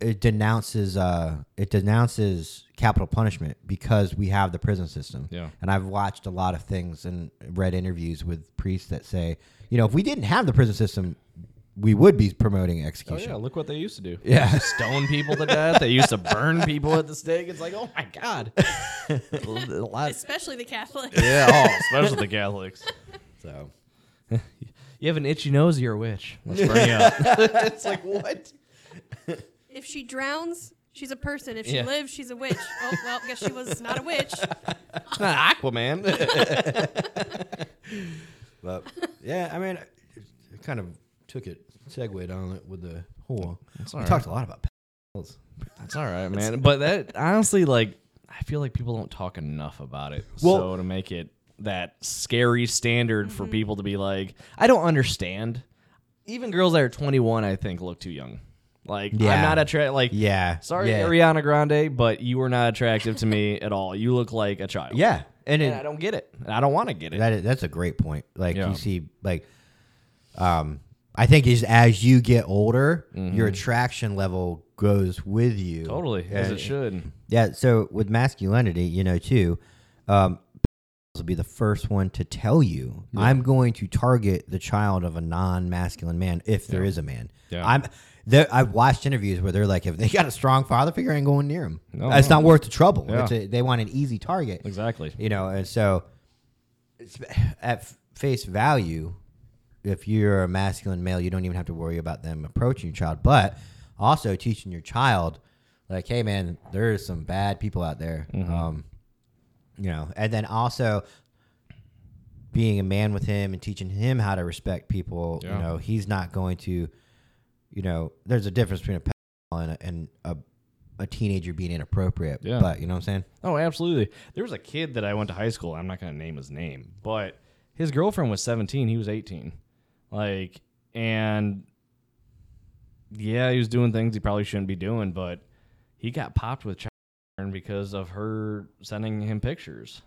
it denounces uh it denounces capital punishment because we have the prison system. Yeah. And I've watched a lot of things and read interviews with priests that say, you know, if we didn't have the prison system, we would be promoting Oh execution. yeah, look what they used to do. Yeah. They used to stone people to death. They used to burn people at the stake. It's like, oh my god. Especially the Catholics. yeah, oh, especially the Catholics. So You have an itchy nose, you're a witch. Let's burn you up. it's like what? If she drowns, she's a person. If she Yeah. lives, she's a witch. Oh well, guess she was not a witch. Not Aquaman. but yeah, I mean it kind of took it segued on it with the whole That's we all right. talked a lot about pills. That's all right, man. But that honestly, like, I feel like people don't talk enough about it. Well- so to make it that scary standard for mm-hmm. people to be like, I don't understand. Even girls that are 21, I think, look too young. Like, yeah. I'm not attracted. Like, Yeah. sorry, yeah. Ariana Grande, but you are not attractive to me at all. You look like a child. Yeah. And, And it, I don't get it. I don't want to get it. That is, that's a great point. Like Yeah. you see, like, um, I think is as you get older, your attraction level goes with you. Totally, as it should. Yeah. So with masculinity, you know, too, um, will be the first one to tell you, I'm going to target the child of a non-masculine man if there is a man. Yeah. I'm. I've watched interviews where they're like, if they got a strong father figure, I ain't going near him. No, it's no. not worth the trouble. Yeah. It's a, they want an easy target Exactly. you know and so it's, at face value if you're a masculine male you don't even have to worry about them approaching your child but also teaching your child like hey man there's some bad people out there um you know and then also being a man with him and teaching him how to respect people Yeah. you know he's not going to you know there's a difference between a pedophile and a, and a, a teenager being inappropriate Yeah. but you know what i'm saying Oh, absolutely. There was a kid that I went to high school. I'm not going to name his name, but his girlfriend was 17. He was 18. Like, and yeah, he was doing things he probably shouldn't be doing, but he got popped with child porn because of her sending him pictures.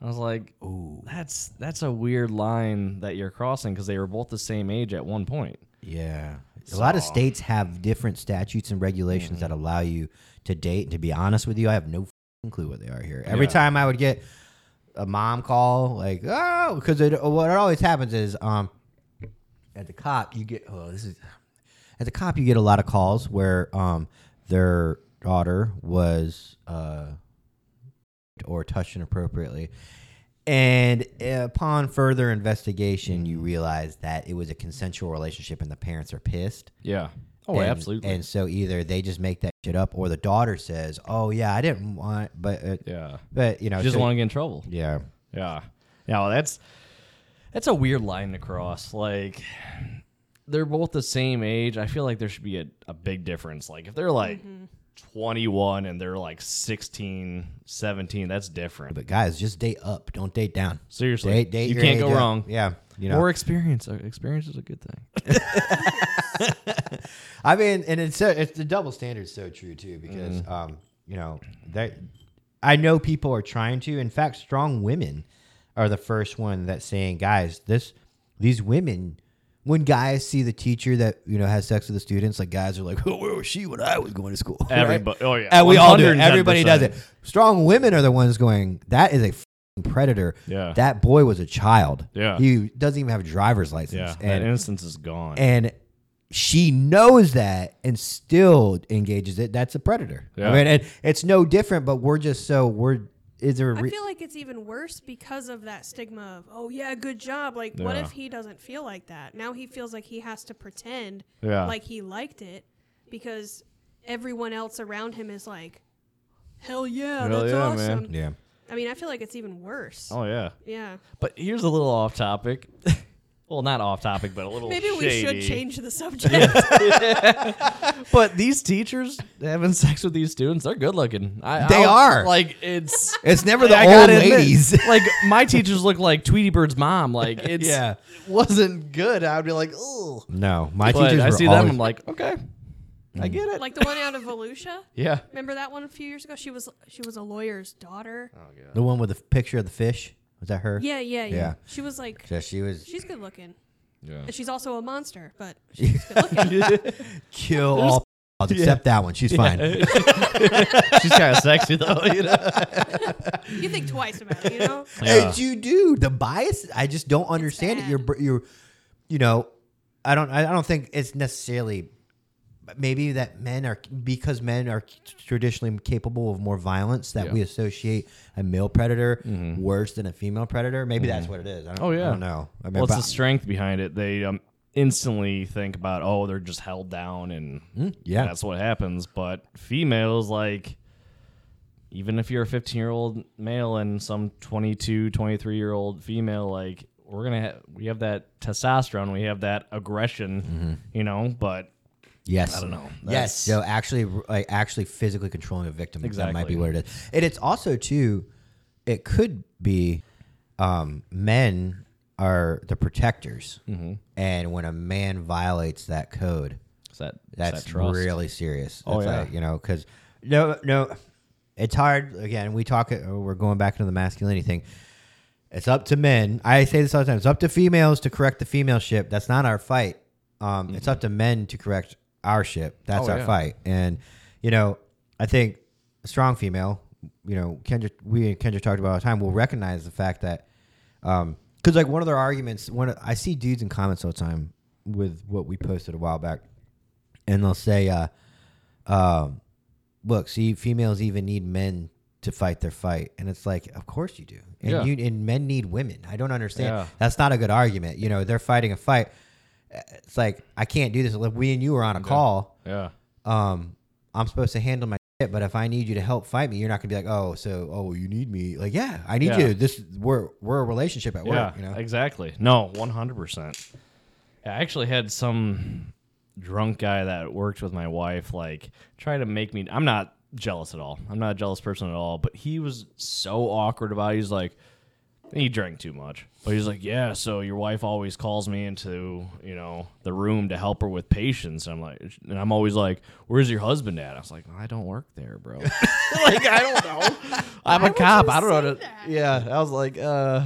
I was like, Ooh. that's that's a weird line that you're crossing because they were both the same age at one point. Yeah. A lot of states have different statutes and regulations that allow you to date. And to be honest with you, I have no fing clue what they are here. Every Yeah. time I would get a mom call, like, oh, because it, what always happens is um, at the cop, you get, oh, this is, at the cop, you get a lot of calls where um, their daughter was uh, or touched inappropriately. And upon further investigation, you realize that it was a consensual relationship and the parents are pissed. Yeah. Oh, And- absolutely. And so either they just make that shit up or the daughter says, oh, yeah, I didn't want, but, uh, yeah. but you know, She doesn't so- want to get in trouble. yeah. Yeah. Yeah, well, that's that's a weird line to cross. Like they're both the same age. I feel like there should be a, a big difference. Like if they're like 21 and they're like 16, 17, that's different. But guys, just date up. Don't date down. Seriously. Date, date you can't go up. wrong. Yeah. You know, More experience. Uh, Experience is a good thing. I mean, and it's so, it's the double standard so true too because Mm-hmm. um, you know that I know people are trying to. In fact, strong women are the first one that's saying, guys, this these women. When guys see the teacher that you know has sex with the students, like guys are like, "Oh, where was she when I was going to school?" Right? Everybody. Oh yeah. and we all do. it. Everybody does it. Strong women are the ones going. That is a predator. Yeah. That boy was a child. Yeah. He doesn't even have a driver's license. Yeah. that And instance is gone. and she knows that and still engages it. That's a predator. Yeah. I mean, and it's no different. But we're just so we're. Is there? A I re- feel like it's even worse because of that stigma of, oh yeah, good job. Like, what Yeah. if he doesn't feel like that? Now he feels like he has to pretend Yeah. like he liked it because everyone else around him is like, hell yeah, Hell that's yeah, man. awesome. yeah. I mean, I feel like it's even worse. oh yeah. Yeah. But here's a little off topic. well, not off topic, but a little Maybe we should change the subject. But these teachers having sex with these students, they're good looking. I, They I'll- are. Like it's It's never the I old gotta admit, ladies. like my teachers look like Tweety Bird's mom. Like it's Yeah. wasn't good. I'd be like, oh. no, my But teachers. I were see always, them. I'm like, okay, mm. I get it. like the one out of Volusia. yeah. Remember that one a few years ago? She was she was a lawyer's daughter. Oh, the one with the picture of the fish. Was that her? Yeah, yeah, yeah, Yeah. She was like So she was she's good looking. Yeah. And she's also a monster, but she's good looking. kill all f- except that one. She's fine. She's kind of sexy though. You know. you think twice about it, you know? Yeah. And you do the bias. I just don't understand it. You're, br- you're, you know, I don't, I don't think it's necessarily. Maybe that men are because men are traditionally capable of more violence that Yeah. we associate a male predator worse than a female predator. Maybe that's what it is. I don't, Oh, yeah. I don't know. I mean, Well, but- the strength behind it. They um, instantly think about, oh, they're just held down, and Mm, yeah. that's what happens. But females, like, even if you're a 15 year old male and some 22, 23 year old female, like, we're gonna ha- we have that testosterone, we have that aggression, Mm-hmm. you know. But Yes. I don't know. Yes. So actually, like actually physically controlling a victim. That might be what it is. And it's also too, it could be, um, men are the protectors, Mm-hmm. and when a man violates that code, Is that that's trust? really serious. Oh, That's yeah. like, you know, because no, no, it's hard. Again, we talk. uh, We're going back into the masculinity thing. It's up to men. I say this all the time. It's up to females to correct the female ship. That's not our fight. Um, It's up to men to correct our ship. That's Oh, our yeah. fight. And you know, I think a strong female, you know, Kendra, we and Kendra talked about all the time, will recognize the fact that, because like one of their arguments, one I see dudes in comments all the time with what we posted a while back, and they'll say, uh, um, "Look, see, females even need men." To fight their fight, and it's like, of course you do, and Yeah. you and men need women. I don't understand. Yeah. That's not a good argument. You know, they're fighting a fight. It's like I can't do this. Like we and you are on a call. Yeah. Um, I'm supposed to handle my shit, but if I need you to help fight me, you're not gonna be like, oh, so oh, you need me? Like, yeah, I need Yeah. you. This we're we're a relationship at Yeah, work. You know, exactly. No, one hundred percent. I actually had some drunk guy that worked with my wife like try to make me. I'm not jealous at all. I'm not a jealous person at all. But he was so awkward about. it. He's like, he drank too much. But he's like, yeah. So your wife always calls me into you know the room to help her with patients. And I'm like, and I'm always like, where's your husband at? I was like, I don't work there, bro. like I don't know. I'm Why a cop. I don't know. say How to, that? yeah, I was like, uh.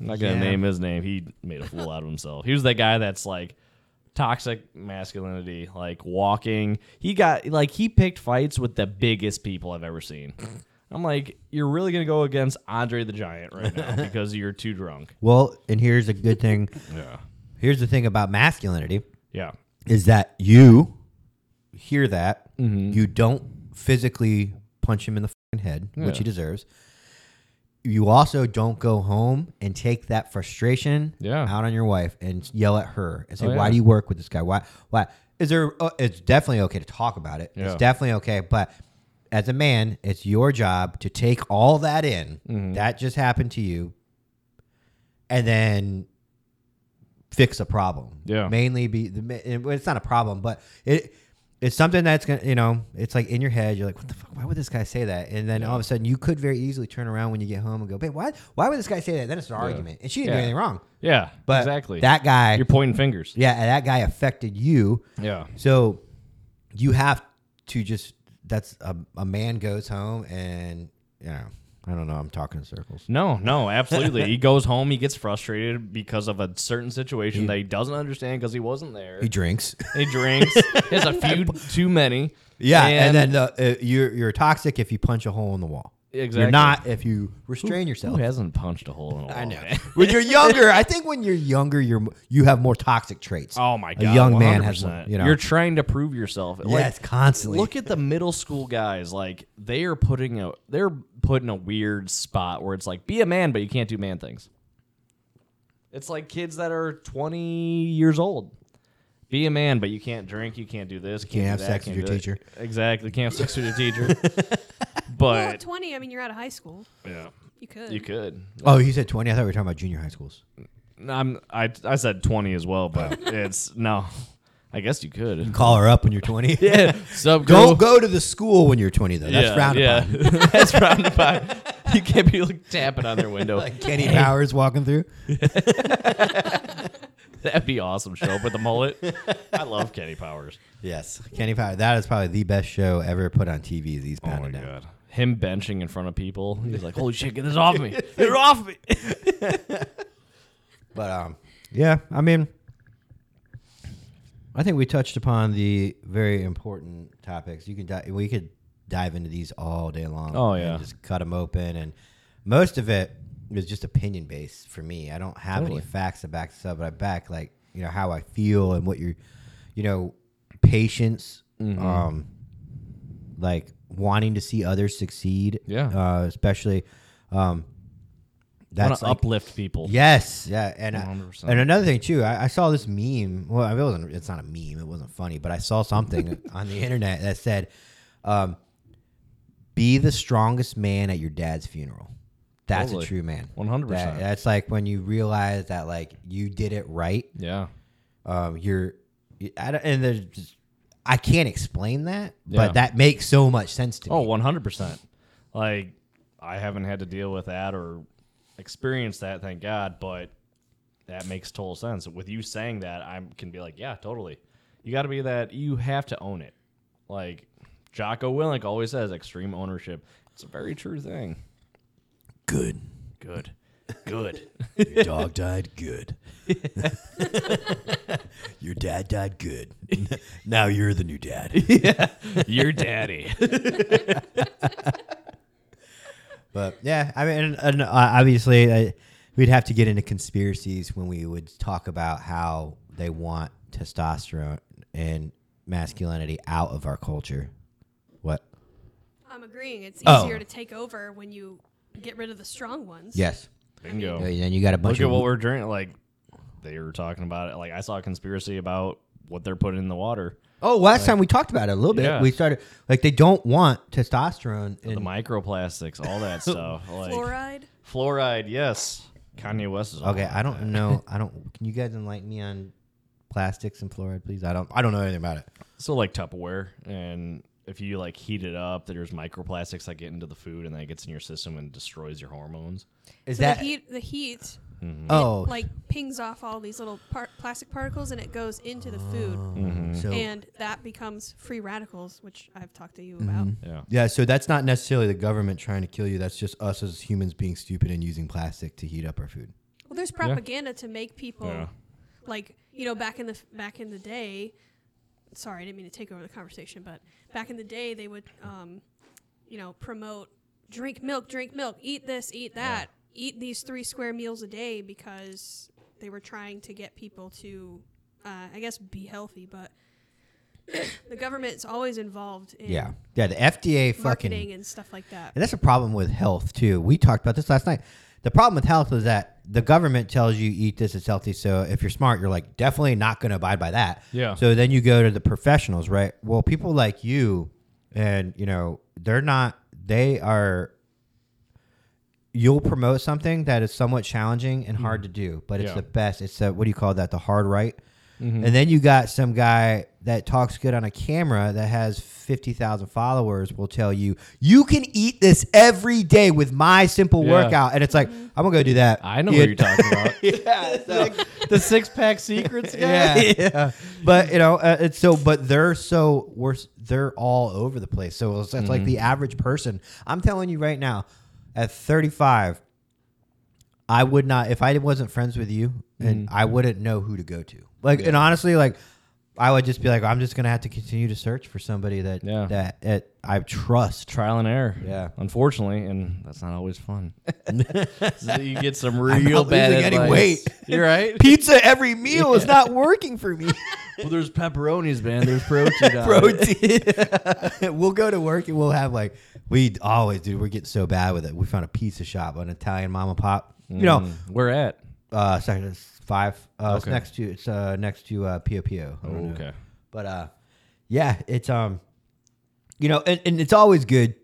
I'm not gonna Yeah. name his name. He made a fool out of himself. He was that guy that's like toxic masculinity, like walking. He got like he picked fights with the biggest people I've ever seen. I'm like, you're really gonna go against Andre the Giant right now because you're too drunk. well, and here's a good thing. Yeah, Here's the thing about masculinity yeah, is that you hear that Mm-hmm. you don't physically punch him in the fucking head, which he deserves. You also don't go home and take that frustration Yeah. out on your wife and yell at her and say, Oh, "Why yeah. do you work with this guy? Why? Why is there? Uh, it's definitely okay to talk about it. It's definitely okay, but." As a man, it's your job to take all that in Mm-hmm. that just happened to you, and then fix a problem. Yeah. Mainly be the it's not a problem, but it it's something that's gonna you know it's like in your head. You're like, what the fuck? Why would this guy say that? And then all of a sudden, you could very easily turn around when you get home and go, babe, why why would this guy say that? Then it's an argument, and she didn't do anything wrong. yeah. But exactly. that guy, you're pointing fingers. yeah, that guy affected you. Yeah, So you have to just that's a, a man goes home and you know I don't know. I'm talking in circles. No, no, absolutely. he goes home, he gets frustrated because of a certain situation that he doesn't understand because he wasn't there. He drinks. He drinks. he has a few too many. Yeah, and, then the, uh, you're you're toxic if you punch a hole in the wall. Exactly. You're not if you restrain who yourself. Who hasn't punched a hole in a wall? I know. when you're younger, I think when you're younger, you're you have more toxic traits. Oh my god, A young man has 100%. more, you know. You're trying to prove yourself. yes, constantly. Look at the middle school guys. Like they are putting a they're put in a weird spot where it's like be a man, but you can't do man things. It's like kids that are 20 years old. Be a man, but you can't drink. You can't do this. Can't, Can't do have that, sex with can't your do that. teacher. Exactly. Can't have sex with your teacher. Well, at 20, I mean, you're out of high school. yeah, You could. you could. oh, you said 20. I thought we were talking about junior high schools. No, I'm I I said 20 as well, but it's no. I guess you could. Call her up when you're 20. Yeah. So Don't go to the school when you're 20 though. That's yeah, frowned yeah. upon. That's frowned upon. You can't be like tapping on their window. Like Kenny Powers walking through. That'd be awesome. Show up with a mullet. I love Kenny Powers. Yes, Kenny Powers. That is probably the best show ever put on TV. These Oh my god. Him benching in front of people. He's like, "Holy shit, get this off me! Get it off me!" But um, yeah, I mean, I think we touched upon the very important topics. You can di- we could dive into these all day long. Oh, and yeah. just cut them open, and most of it is just opinion based for me. I don't have Totally. any facts to back this up, but I back like you know how I feel and what you're, you know, patience, Mm-hmm. um, like wanting to see others succeed. Yeah. uh, especially, um. That's like, uplift people. Yes, yeah, and I- and another thing too, I, I saw this meme. Well, it wasn't. It's not a meme. It wasn't funny, but I saw something on the internet that said, um, "Be the strongest man at your dad's funeral." That's Totally. a true man. 100%. That's like when you realize that like you did it right. Yeah. Um, you're, I don't, and there's, just, I can't explain that, Yeah. but that makes so much sense to me. Oh, me. 100%. Like, I haven't had to deal with that or experience that, thank God, but that makes total sense. With you saying that, I can be like, yeah, totally. You got to be that, you have to own it. Like, Jocko Willink always says extreme ownership. It's a very true thing. Good. Good. Good. Your dog died good. Your dad died good. now you're the new dad. Your daddy. But yeah, I mean, and, and, uh, obviously, uh, we'd have to get into conspiracies when we would talk about how they want testosterone and masculinity out of our culture. What? I'm agreeing. It's Oh. easier to take over when you get rid of the strong ones. Yes. Bingo. And then you got a bunch Look at of what we're drinking. Like they were talking about it. Like I saw a conspiracy about what they're putting in the water. Oh, last time we talked about it a little bit. Yeah. We started like they don't want testosterone. The microplastics, all that stuff. Like Fluoride. fluoride, yes. Kanye West is all okay, I don't that. know. I don't. Can you guys enlighten me on plastics and fluoride, please? I don't. I don't know anything about it. So like Tupperware, and if you like heat it up, there's microplastics that get into the food, and then it gets in your system and destroys your hormones. Is so that? the heat? The heat oh, like pings off all these little par- plastic particles and it goes into the food, Mm-hmm. so and that becomes free radicals, which I've talked to you Mm-hmm. about. Yeah. yeah. So that's not necessarily the government trying to kill you. That's just us as humans being stupid and using plastic to heat up our food. Well, there's propaganda to make people Yeah. like you know back in the back in the day. Sorry, I didn't mean to take over the conversation, but back in the day they would, um, you know, promote drink milk, drink milk, eat this, eat that, eat these three square meals a day because they were trying to get people to, uh, I guess, be healthy. But the government's always involved in Yeah, yeah. The FDA fucking marketing and stuff like that. And that's a problem with health too. We talked about this last night. The problem with health is that the government tells you eat this, it's healthy. So if you're smart, you're like definitely not going to abide by that. Yeah. So then you go to the professionals, right? Well, people like you, and you know they're not. They are. You'll promote something that is somewhat challenging and hard mm-hmm. to do, but it's Yeah. the best. It's the what do you call that? The hard right. Mm-hmm. And then you got some guy that talks good on a camera that has 50,000 followers will tell you, you can eat this every day with my simple Yeah. workout. And it's like, I'm going to go do that. I know Yeah. what you're talking about. yeah. so- the six pack secrets guy. yeah, yeah. But you know, uh, it's so. But they're so we're they're all over the place. So it's, it's like mm-hmm. the average person. I'm telling you right now, at 35, I would not if I wasn't friends with you, and mm-hmm. I wouldn't know who to go to. Like, and honestly, like. I would just be like, I'm just gonna have to continue to search for somebody that Yeah. that, that I trust. Trial and error. Yeah. Unfortunately, and that's not always fun. so you get some real bad losing any weight. You're right. Pizza every meal is not working for me. well, there's pepperonis, man. There's protein. protein. we'll go to work and we'll have like we always do. We're getting so bad with it. We found a pizza shop, an Italian mom and pop. You know, Mm, Where at? uh, second five. Uh, It's Okay. next to it's uh next to uh Pio Pio. I don't know. okay. but uh, yeah, it's um, you know, and, and it's always good.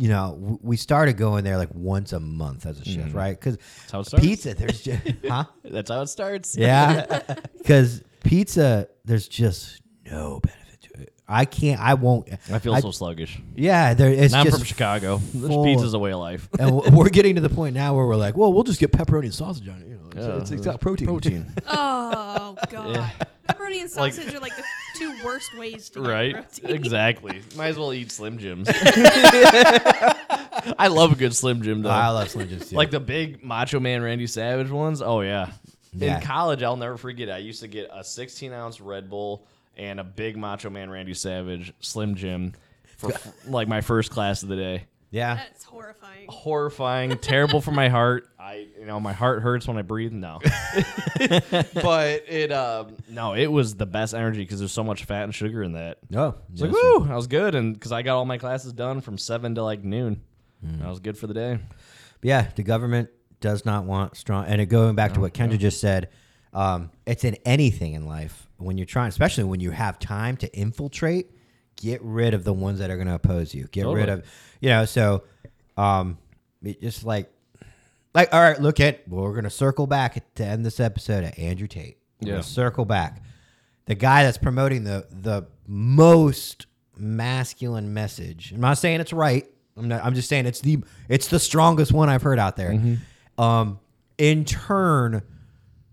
You know, w- we started going there like once a month as a chef, right? Because That's how it starts. pizza, there's just huh. That's how it starts. Yeah, because pizza, there's just no benefit to it. I can't. I won't. I feel so sluggish. Yeah, there. It's And I'm just from Chicago. This full- pizza's a way of life. and w- we're getting to the point now where we're like, well, we'll just get pepperoni and sausage on it. You know, it's, Yeah, it's, it's protein. Protein. Oh god, Yeah. pepperoni and Like- sausage are like the two worst ways to get right? protein. Exactly. Might as well eat Slim Jims. I love a good Slim Jim though. I love Slim Jims too. like the big Macho Man Randy Savage ones. Oh yeah. Yeah. In college, I'll never forget. I used to get a 16 ounce Red Bull and a big Macho Man Randy Savage Slim Jim for f- like my first class of the day. Yeah, That's horrifying. Horrifying, terrible for my heart. I, you know, my heart hurts when I breathe. No, but it, um, no, it was the best energy because there's so much fat and sugar in that. no, It's like, woo, I was good, and because I got all my classes done from seven to like noon, Mm. I was good for the day. But yeah. The government does not want strong. And it, going back to what Kendra just said, um, it's in anything in life when you're trying, especially when you have time to infiltrate. Get rid of the ones that are going to oppose you. Get rid of, you know. So, um, it just like, like, all right, look at. Well, we're going to circle back to end this episode at Andrew Tate. We're Yeah. circle back. The guy that's promoting the the most masculine message. I'm not saying it's right. I'm not. I'm just saying it's the it's the strongest one I've heard out there. Um, in turn,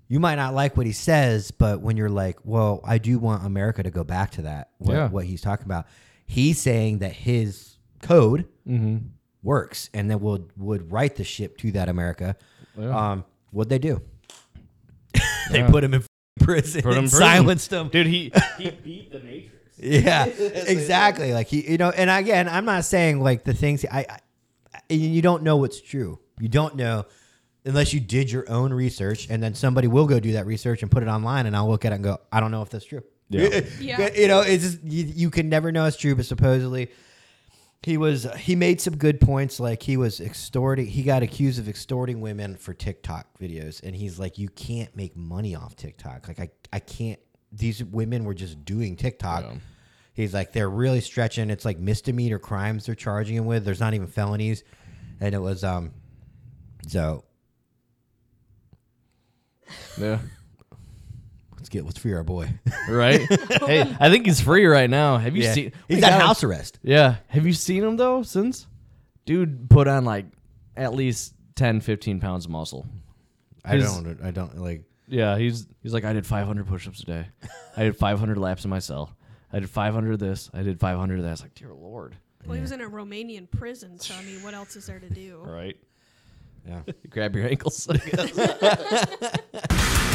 you might not like what he says, but when you're like, well, I do want America to go back to that. What, Yeah. what he's talking about. He's saying that his code Mm-hmm. works and that would would right the ship to that America. Yeah. Um, what'd they do? they Yeah. put him in prison Put him and prison. silenced him. Dude, he he beat the Matrix. Yeah, exactly. Like he, you know, and again, I'm not saying like the things I, I, you don't know what's true. You don't know unless you did your own research, and then somebody will go do that research and put it online, and I'll look at it and go, I don't know if that's true. Yeah. Yeah. you know, it's just you, you can never know it's true, but supposedly. He was he made some good points like he was extorting he got accused of extorting women for TikTok videos and he's like you can't make money off TikTok like I I can't these women were just doing TikTok Yeah. He's like, they're really stretching. It's like misdemeanor crimes they're charging him with. There's not even felonies. And it was, um, so Yeah. Let's get, let's free our boy. Right? hey, I think he's free right now. Have you Yeah. seen He's Wait, on God, house arrest. Yeah. Have you seen him though since? Dude put on like at least 10, 15 pounds of muscle. I His- don't, I don't like, Yeah, he's he's like I did 500 push-ups a day. I did 500 laps in my cell. I did 500 of this. I did 500 of that. It's like, dear lord. Well, he was in a Romanian prison, so I mean, what else is there to do? Right. yeah. Grab your ankles. I guess.